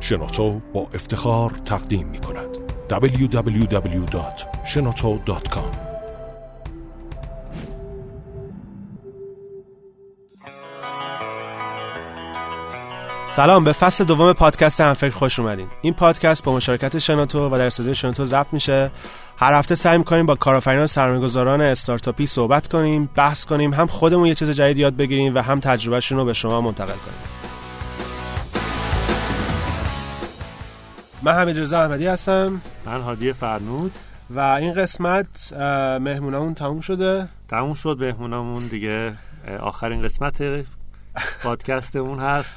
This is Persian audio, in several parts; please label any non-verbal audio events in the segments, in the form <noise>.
شنوتو با افتخار تقدیم می کند. www.shenoto.com سلام به فصل دوم پادکست همفکر خوش اومدین. این پادکست با مشارکت شنوتو و در استودیو شنوتو ضبط میشه. هر هفته سعی می‌کنیم با کارآفرینان سرمایه‌گذاران استارتاپی صحبت کنیم بحث کنیم هم خودمون یه چیز جدید یاد بگیریم و هم تجربهشون رو به شما منتقل کنیم. من حمید رضا احمدی هستم. من هادی فرنود. و این قسمت مهمونمون تموم شده. تموم شد مهمونمون دیگه. آخرین قسمت پادکستمون هست.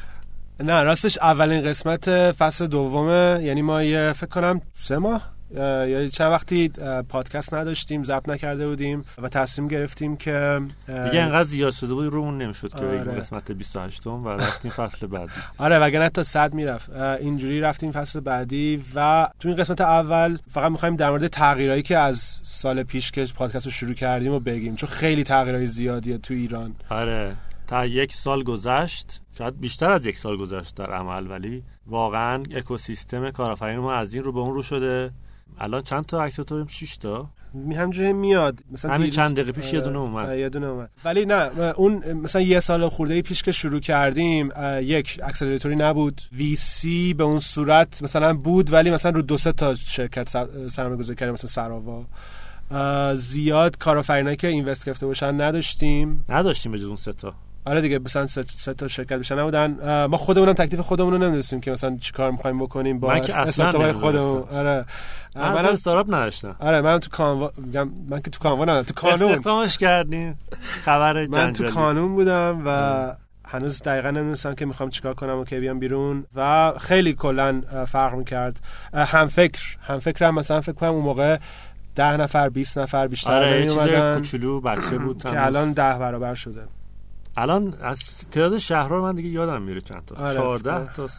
نه راستش اولین قسمت فصل دومه. یعنی ما یه فکر کنم سه ماه؟ یا چند وقتی پادکست نداشتیم ضبط نکرده بودیم و تصمیم گرفتیم که دیگه انقدر زیاد شده بود رومون نمی‌شد که آره. قسمت 28 و رفتیم فصل بعدی. <laughs> آره وگرنه تا 100 می‌رفت. اینجوری رفتیم فصل بعدی و تو این قسمت اول فقط می‌خوایم در مورد تغییرایی که از سال پیش که پادکست رو شروع کردیم و بگیم چون خیلی تغییرای زیادیه تو ایران. آره. تا یک سال گذشت شاید بیشتر از یک سال گذشت در عمل ولی واقعا اکوسیستم کارآفرین ما از این رو به اون رو شده. الان چند تا عکس تو 6 تا. همجوری میاد. مثلا همین چند دقیقه پیش یه دونه اومد. یه دونه اومد. ولی نه اون مثلا یه سال خورده پیش که شروع کردیم یک اکسلراتوری نبود. وی سی به اون صورت مثلا بود ولی مثلا رو دو سه تا شرکت سرمایه گذاری کردیم مثلا سراوا. زیاد کارآفرینایی که اینوست گرفته باشن نداشتیم. نداشتیم به جز اون سه تا. آره دیگه مثلا سه تا شرکت بشن نبودن. ما خودمونم تکلیف خودمون رو نمی‌دونستیم که مثلا چیکار می‌خوایم بکنیم با استارتاپ خودمون. آره. من استارتاپ نداشتم. آره من تو کانوا من که تو کانوا نه تو کانون. استخدامش کردیم. خبر من تو کانون بودم و هنوز دقیقا نمی‌دونستم که می‌خوام چیکار کنم و که بیام بیرون و خیلی کلا فرق می‌کرد. هم فکر هم فکر هم مثلا فکر کنم اون موقع ده نفر 20 نفر بیشتر آره کوچولو بچه بود که الان ده برابر شده. الان از تعداد شهرها من دیگه یادم میره چند تا. آره 14 تا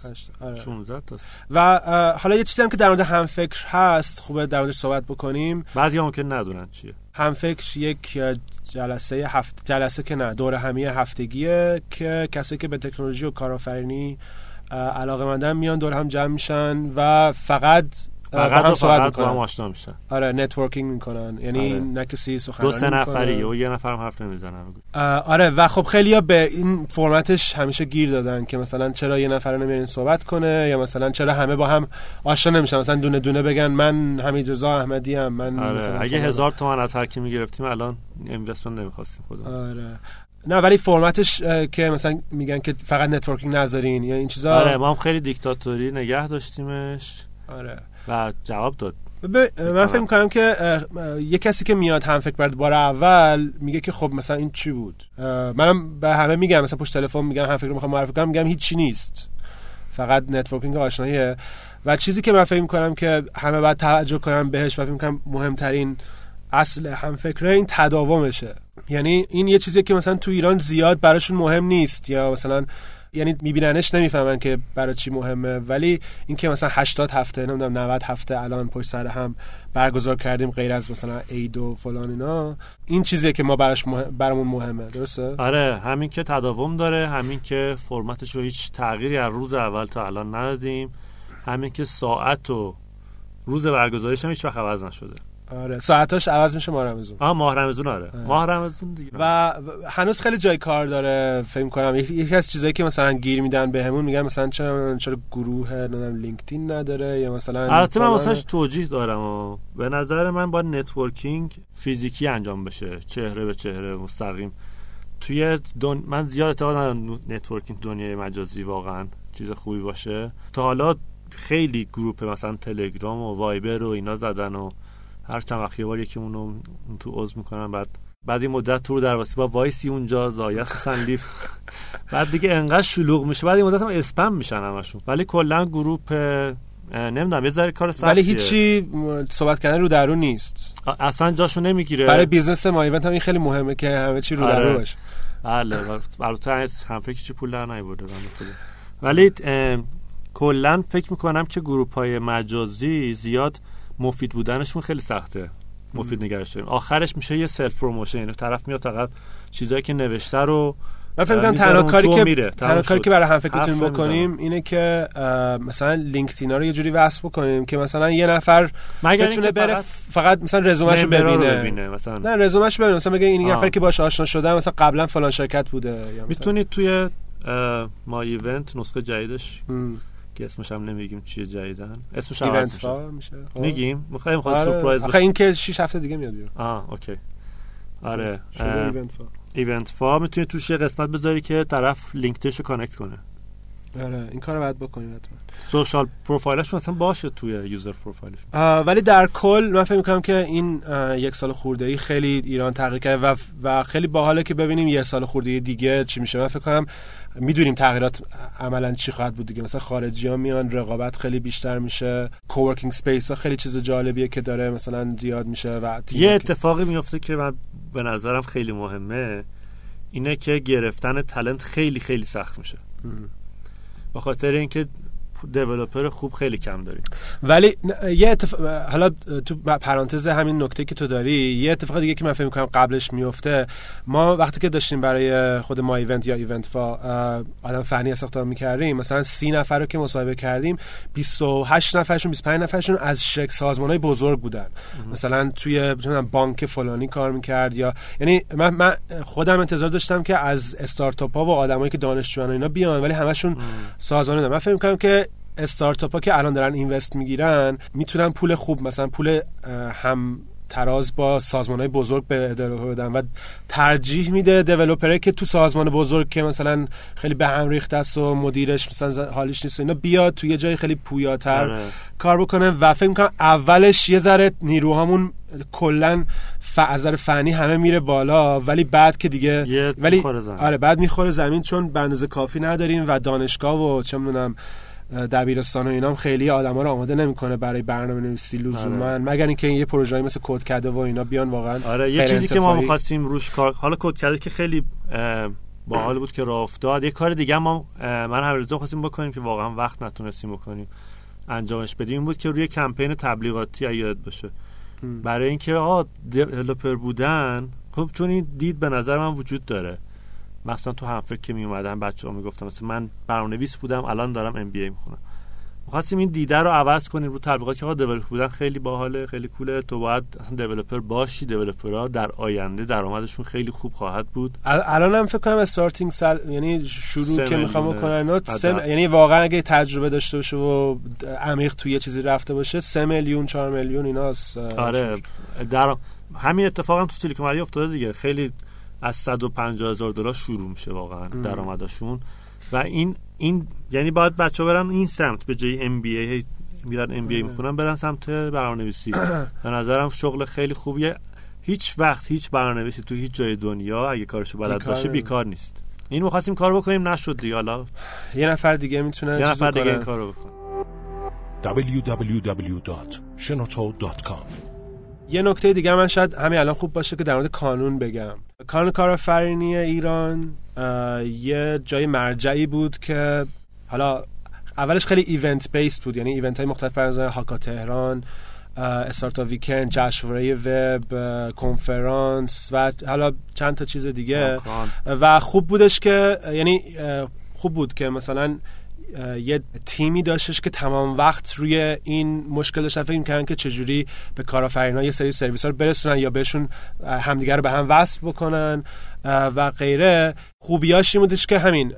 آره. 16 تا. و حالا یه چیزی هم که در مورد هم فکر هست خوبه در موردش صحبت بکنیم. بعضی هم که ندونن چیه. هم فکر یک جلسه هفت جلسه که نه دور همی هفتگیه که کسی که به تکنولوژی و کارآفرینی علاقه مندن میان دور هم جمع میشن و فقط فقط هم صحبت می‌کنن. هم آشنا میشن. آره networking می‌کنن. یعنی آره. نه کسی سخنرانی دو سه نفری و یه نفر هم حرف نمی‌زنن آره و خب خیلی ها به این فرمتش همیشه گیر دادن که مثلا چرا یه نفر نمیرین صحبت کنه یا مثلا چرا همه با هم آشنا نمیشن. مثلا دونه دونه بگن من حمید رضا احمدی ام من آره. مثلا اگه هزار تومن از هر کی می‌گرفتیم الان investment نمی‌خواستیم خودمون. آره. نه ولی فرمتش که مثلا میگن که فقط networking نذارین یا این چیزا. آره ما هم خیلی دیکتاتوری نگه داشتیمش. آره. و جواب داد. من فکر می‌کنم که یه کسی که میاد هم فکر برای بار اول میگه که خب مثلا این چی بود؟ منم به همه میگم مثلا پشت تلفن میگم هم فکر می‌خوام معرفی کنم میگم هیچی نیست. فقط networking آشناییه. و چیزی که من فکر می‌کنم که همه باید توجه کنن بهش و فکر می‌کنم مهمترین اصل هم فکره این تداومشه. یعنی این یه چیزی که مثلا تو ایران زیاد براشون مهم نیست. یا مثلا یعنی میبیننش نمی‌فهمن که برای چی مهمه. ولی اینکه مثلا 80 هفته نمی‌دونم 90 هفته الان پشت سر هم برگزار کردیم غیر از مثلا عید و فلان اینا این چیزیه که ما براش مهم برامون مهمه. درسته؟ آره همین که تداوم داره همین که فرمتش رو هیچ تغییری از روز اول تا الان ندادیم. همین که ساعت و روز برگزاریش هم هیچ وقت عوض نشده. آره. ساعتاش عوض میشه ماه رمزون آه ماه رمزون آره. ماه رمزون دیگه. و هنوز خیلی جای کار داره فکر کنم یکی از چیزایی که مثلا گیر میدن بهمون میگن مثلا چرا چرا گروه نمی‌دونم لینکدین نداره یا مثلا البته من واسش توجیه دارم و به نظر من باید networking فیزیکی انجام بشه. چهره به چهره مستقیم. توی دن... من زیاد اعتقاد ندارم نتورکینگ دنیای مجازی واقعا چیز خوبی باشه. تا حالا خیلی گروپ مثلا تلگرام و وایبر و اینا زدن و هر چند وقت یه بار اونو تو عضو می‌کنن بعد بعد این مدت تو رو در واسه با وایسی اونجا زایه سنلیف <laughs> بعد دیگه انقدر شلوغ میشه. بعد این مدت هم اسپم میشن همشون. ولی کلا گروپ نمی‌دونم یه ذره کار سختیه. ولی هیچی صحبت کردن رو درو نیست. اصلا جاشو نمی‌گیره. برای business ما ایونت هم این خیلی مهمه که همه چی رو در رو باشه. بله البته هم فکر چی پول در نیورده ولی کلا فکر می‌کنم که group های مجازی زیاد مفید بودنشون خیلی سخته مفید نگرش داریم آخرش میشه یه self promotion یعنی طرف میاد فقط چیزایی که نوشته رو من فکر کنم تنها کاری که تنها کاری. که برای هم فکر می‌تونیم. بکنیم اینه که مثلا لینکدین رو یه جوری وصل بکنیم که مثلا یه نفر مگر بتونه بره فقط فقط مثلا member ا رو ببینه ببینه مثلا نه رزومه‌شو ببینه مثلا بگه این آه. نفری که باش آشنا شدم مثلا قبلا فلان شرکت بوده یا مثلا- می‌تونید توی ما ایونت نسخه جدیدش ام. که اسمش هم نمیگیم چیه جدیدن. اسمش ایونت عوض میشه. میشه. خب. میگیم. می‌خوایم خواست آره. سورپرایز آخه این که 6 هفته دیگه میاد بیرون. آه اوکی. آره شده ایونت فا ایونت فا می‌تونی توش یه قسمت بذاری که طرف لینکدینش رو connect کنه. آره این کارو باید بکنیم حتما. social profile ش مثلا باشه توی user profile ش ولی در کل من فکر می‌کنم که این یک سال خورده ای خیلی ایران تغییر کرده و, و خیلی باحاله که ببینیم یه سال خورده دیگه چی میشه. من فکر کنم می‌دونیم تغییرات عملا چی خواهد بود دیگه. مثلا خارجی ها میان رقابت خیلی بیشتر میشه coworking space ها خیلی چیز جالبیه که داره مثلا زیاد میشه و یه اتفاقی میفته که من به نظرم خیلی مهمه اینه که گرفتن تلنت خیلی خیلی سخت میشه. به خاطر اینکه دیولپر خوب خیلی کم داریم. ولی یه اتفاق حالا تو پرانتز همین نکته که تو داری یه اتفاق دیگه که من فکر می‌کنم قبلش میفته ما وقتی که داشتیم برای خود ما ایونت یا ایونت فا آدم فنی استخدام می‌کردیم مثلا 30 نفر رو که مصاحبه کردیم 28 نفرشون 25 نفرشون از شرکت سازمان‌های بزرگ بودن. مثلا توی بانک فلانی کار می‌کرد یا یعنی من, من خودم انتظار داشتم که از استارتاپ‌ها و آدمایی که دانشجوان اینا بیان ولی همشون سازمانی دارن من فکر می‌کنم که استارتاپ ها که الان دارن اینوست می‌گیرن می‌تونن پول خوب مثلا پول هم تراز با سازمان های بزرگ به دیولپر بدن و ترجیح میده دیولپره که تو سازمان بزرگ که مثلا خیلی به هم ریخته است و مدیرش مثلا حالیش نیست و اینا بیاد تو یه جای خیلی پویاتر آره. کار بکنه و فکر می‌کنم اولش یه ذره نیروهامون کلا ف... از نظر فنی همه میره بالا ولی بعد که دیگه ولی. آره بعد می‌خوره زمین چون به اندازه کافی نداریم و دانشگاه و چه می‌دونم دبیرستان و اینام خیلی آدما رو آماده نمی‌کنه برای برنامه نویسی لزوما آره. مگر اینکه یه پروژه‌ای مثل کد کرده و اینا بیان واقعا آره یه چیزی که ما. می‌خواستیم روش کار حالا کد کرده که خیلی باحال بود که راه افتاد یه کار دیگه هم ما من همیرزا خواستیم بکنیم که واقعا وقت نتونستیم بکنیم انجامش بدیم این بود که روی کمپین تبلیغاتی یاد بشه. برای اینکه آقا دیولپر بودن خب چون این دید به نظر من وجود داره مثلا تو هم فکر که می اومدن بچه ها می‌گفتم مثلا من برنامه‌نویس بودم الان دارم ام بی ای می‌خونم خواستیم این دیده رو عوض کنیم رو تبلیغات که آقا دیولپر بودن خیلی باحاله خیلی کوله تو باید دیولپر باشی دیولپرها در آینده درآمدشون خیلی خوب خواهد بود ال- الان هم فکر کنم استارتینگ سال یعنی شروع که می‌خوام. بکنن عدد. یعنی واقعا اگه تجربه داشته باشه و عمیق توی یه چیزی رفته باشه سه میلیون چهار میلیون ایناست آره در همین اتفاق هم تو سیلیکون ولی افتاده دیگه خیلی از 150 هزار دلار شروع میشه واقعا. درآمدشون و این این یعنی باید بچه برن این سمت به جای ام بی ای میرن ام بی ای. می‌خونن برن سمت برنامه‌نویسی <coughs> به نظرم شغل خیلی خوبیه هیچ وقت هیچ برنامه‌نویسی تو هیچ جای دنیا اگه کارشو بلد بیکار باشه. بیکار نیست این می‌خواستیم کار بکنیم نشد دیگه حالا یه نفر دیگه می‌تونه یه نفر دیگه بکنه. این کارو بکنه www.shenoto.com یه نکته دیگه من شاید همین الان خوب باشه که در مورد کانون بگم کانون کارآفرینی ایران یه جای مرجعی بود که حالا اولش خیلی ایونت بیس بود یعنی ایونت های مختلف برای هاکا تهران استارتا ویکند جشنواره وب کنفرانس و حالا چند تا چیز دیگه آخان. و خوب بودش که یعنی خوب بود که مثلا یه تیمی داشتش که تمام وقت روی این مشکل داشتن. فکر می‌کردن که چجوری به کارآفرینا یه سری سرویس ها رو برسونن یا بهشون همدیگر رو به هم وصل بکنن و غیره. خوبیاش این بودش که همین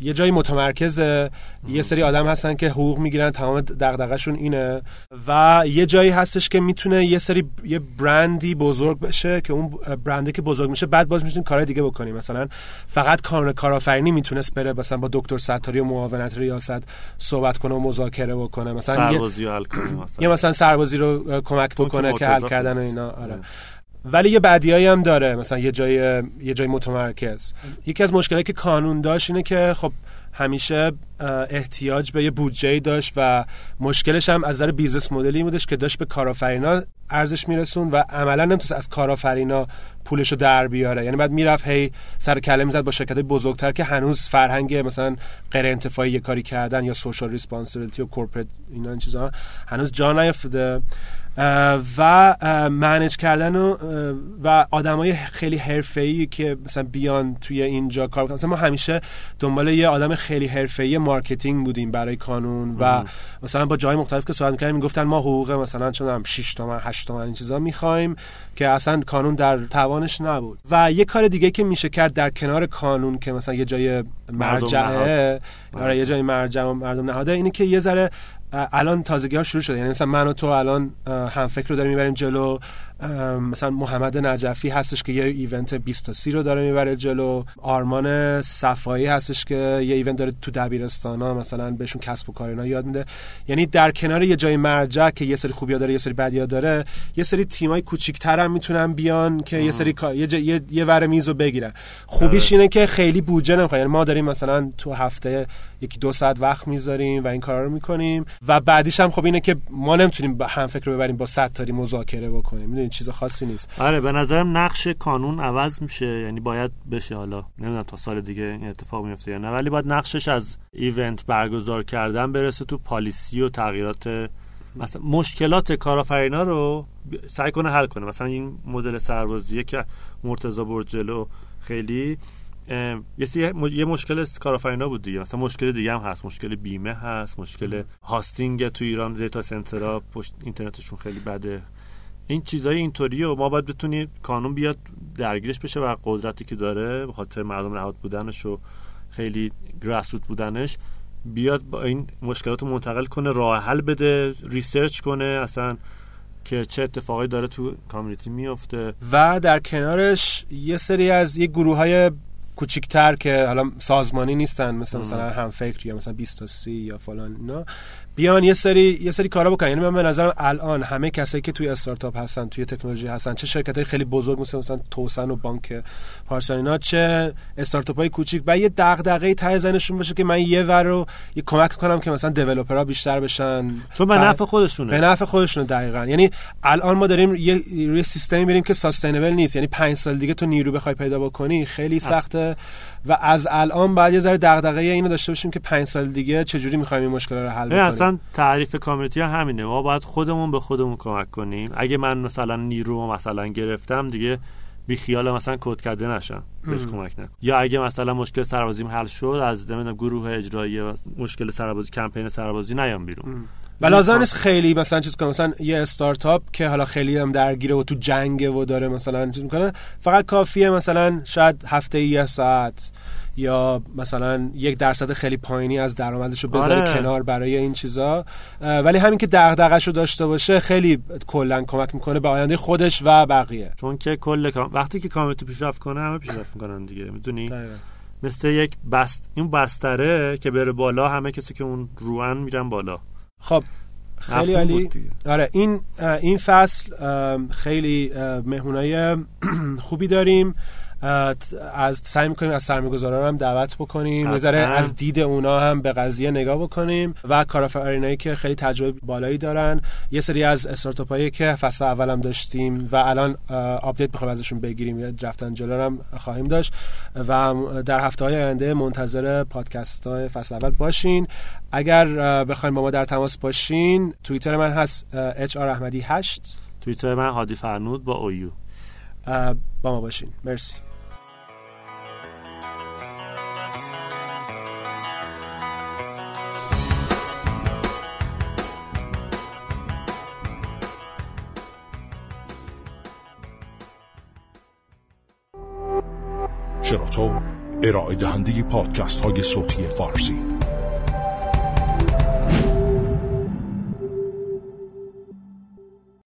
یه جایی متمرکزه یه سری آدم هستن که حقوق می‌گیرن تمام دغدغه‌شون اینه و یه جایی هستش که می‌تونه یه سری یه برندی بزرگ بشه که اون برنده که بزرگ میشه بعد باز می‌تونیم کارهای دیگه بکنیم مثلا فقط کار کارآفرینی می‌تونست بره مثلا با دکتر ستاری و معاونت ریاست صحبت کنه و مذاکره بکنه مثلا یه, سربازی رو حل مثلا. یه مثلا سربازی رو کمک بکنه که حل کردن و. اینا آره. ولی یه بدیایی هم داره. مثلا یه جای یه جای متمرکز. یکی از مشکلاتی که کانون داشت اینه که خب همیشه احتیاج به یه بودجه داشت و مشکلش هم از نظر business model ی بودش که داشت به کارآفرینا ارزش میرسوند و عملا نمی‌تونست از کارآفرینا پولشو در بیاره. یعنی بعد می‌رفت هی سر کله می‌زد با شرکت بزرگتر که هنوز فرهنگ مثلا غیر انتفاعی کاری کردن یا social responsibility و corporate اینا این چیزا هنوز جا نیافتاده. و manage کردن و, و آدمای خیلی حرفه‌ای که مثلا بیان توی اینجا کار کنن. مثلا ما همیشه دنبال یه آدم خیلی حرفه‌ای marketing بودیم برای کانون و مثلا با جای مختلف که صحبت می‌کردیم می‌گفتن ما حقوق مثلا چون 6 تومن 8 تومن این چیزا می‌خوایم که اصلا کانون در توانش نبود. و یه کار دیگه که میشه کرد در کنار کانون که مثلا یه جای مرجعه آره یه جای مرجع و مردم نهاده اینه که یه ذره الان تازگی ها شروع شده. یعنی مثلا من و تو الان هم فکر رو داریم می‌بریم جلو. مثلا محمد نجفی هستش که یه ایونت 20 تا 30 رو داره می‌بره جلو. آرمان صفایی هستش که یه ایونت داره تو دبیرستان ها مثلا بهشون کسب و کار اینا یاد میده. یعنی در کنار یه جای مرجع که یه سری خوبیا داره یه سری بدیا داره یه سری تیمای کوچیک‌تر هم می‌تونن بیان که یه سری یه, یه, یه ور میزو بگیرن. خوبیش اینه که خیلی بودجه نمی‌خواد. یعنی ما داریم مثلا تو هفته یکی دو ساعت وقت می‌ذاریم و این کارا رو می‌کنیم. و بعدیش هم خب اینه که ما نمی‌تونیم هم فکر رو ببریم با ستاری مذاکره بکنیم. چیز خاصی نیست. آره به نظرم نقش کانون عوض میشه یعنی باید بشه. حالا نمی‌دونم تا سال دیگه این اتفاق میفته یا نه ولی باید نقشش از ایونت برگزار کردن برسه تو پالیسی و تغییرات مثلا مشکلات کارآفرینا رو سعی کنه حل کنه. مثلا این مدل سربازیه که مرتضی برد جلو خیلی یه مشکل کارآفرینا بود دیگه. مثلا مشکل دیگه هم هست. مشکل بیمه هست. مشکل هاستینگ تو ایران دیتا سنترها پشت اینترنتشون خیلی بده. این چیزای اینطوریه و ما باید بتونیم کانون بیاد درگیرش بشه و قدرتی که داره به خاطر مردم نهاد بودنش و خیلی grassroot بودنش بیاد با این مشکلات منتقل کنه راه حل بده research کنه اصلا که چه اتفاقی داره تو community میفته و در کنارش یه سری از یه گروه های کوچیکتر که حالا سازمانی نیستن مثل مثلا هم فکر یا مثلا 20 تا 30 یا فلان اینا. بیان یه سری یه سری کارا بکنن. یعنی من به نظرم الان همه کسایی که توی استارتاپ هستن توی تکنولوژی هستن چه شرکت های خیلی بزرگ مثل مثلا توسن و بانک پارسان اینا چه استارتاپ های کوچیک. و یه دغدغه ته زنشون باشه که من یه ور رو یه کمک کنم که مثلا دیولپرها بیشتر بشن. چون به نفع خودشونه. به نفع خودشونه دقیقاً. یعنی الان ما داریم یه روی سیستمی میریم که ساستینبل نیست. یعنی 5 سال دیگه تو نیرو بخوای پیدا بکنی خیلی سخته. و از الان بعد یه ذره دغدغه اینو داشته باشیم که 5 سال دیگه چجوری می‌خوایم این مشکل رو حل کنیم اصلا تعریف کامیونیتی همینه. ما باید خودمون به خودمون کمک کنیم. اگه من مثلا نیرو مثلا گرفتم دیگه بی خیال مثلا کد کرده نشم. بهش کمک نکن. یا اگه مثلا مشکل سربازیم حل شد از نمی‌دونم گروه اجرایی مشکل سربازی کمپین سربازی نیام بیرون. و لازم نیست خیلی مثلا چیز کنه مثلا یه استارتاپ که حالا خیلی هم درگیره و تو جنگه و داره مثلا چیز می‌کنه فقط کافیه مثلا شاید هفته یه ساعت یا مثلا یک درصد خیلی پایینی از درآمدش رو بذاره آره. کنار برای این چیزا. ولی همین که دغدغش رو داشته باشه خیلی کلا کمک می‌کنه به آینده خودش و بقیه. چون که کل وقتی که کامیونیتی پیشرفت کنه همه پیشرفت می‌کنن دیگه می‌دونی؟ مثل یک بست این بستره که بره بالا همه کسی که اون روان میرن بالا. خب خیلی عالی. آره این این فصل خیلی مهمونای <clears throat> خوبی داریم. از سعی می‌کنیم از سرمایه‌گذاران هم دعوت بکنیم نظر از دید اونا هم به قضیه نگاه بکنیم و کارآفرینایی که خیلی تجربه بالایی دارن. یه سری از استارتاپ هایی که فصل اول هم داشتیم و الان update می‌خوایم ازشون بگیریم رفتن جلو هم خواهیم داشت و در هفته های آینده منتظر پادکست های فصل اول باشین. اگر بخوایم با ما در تماس باشین توییتر من هست آر احمدی 8 توییتر من هادی فرنود با اویو با ما باشین. مرسی. شراطو ارائه دهنده پادکست های صوتی فارسی.